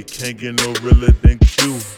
You can't get no realer than you.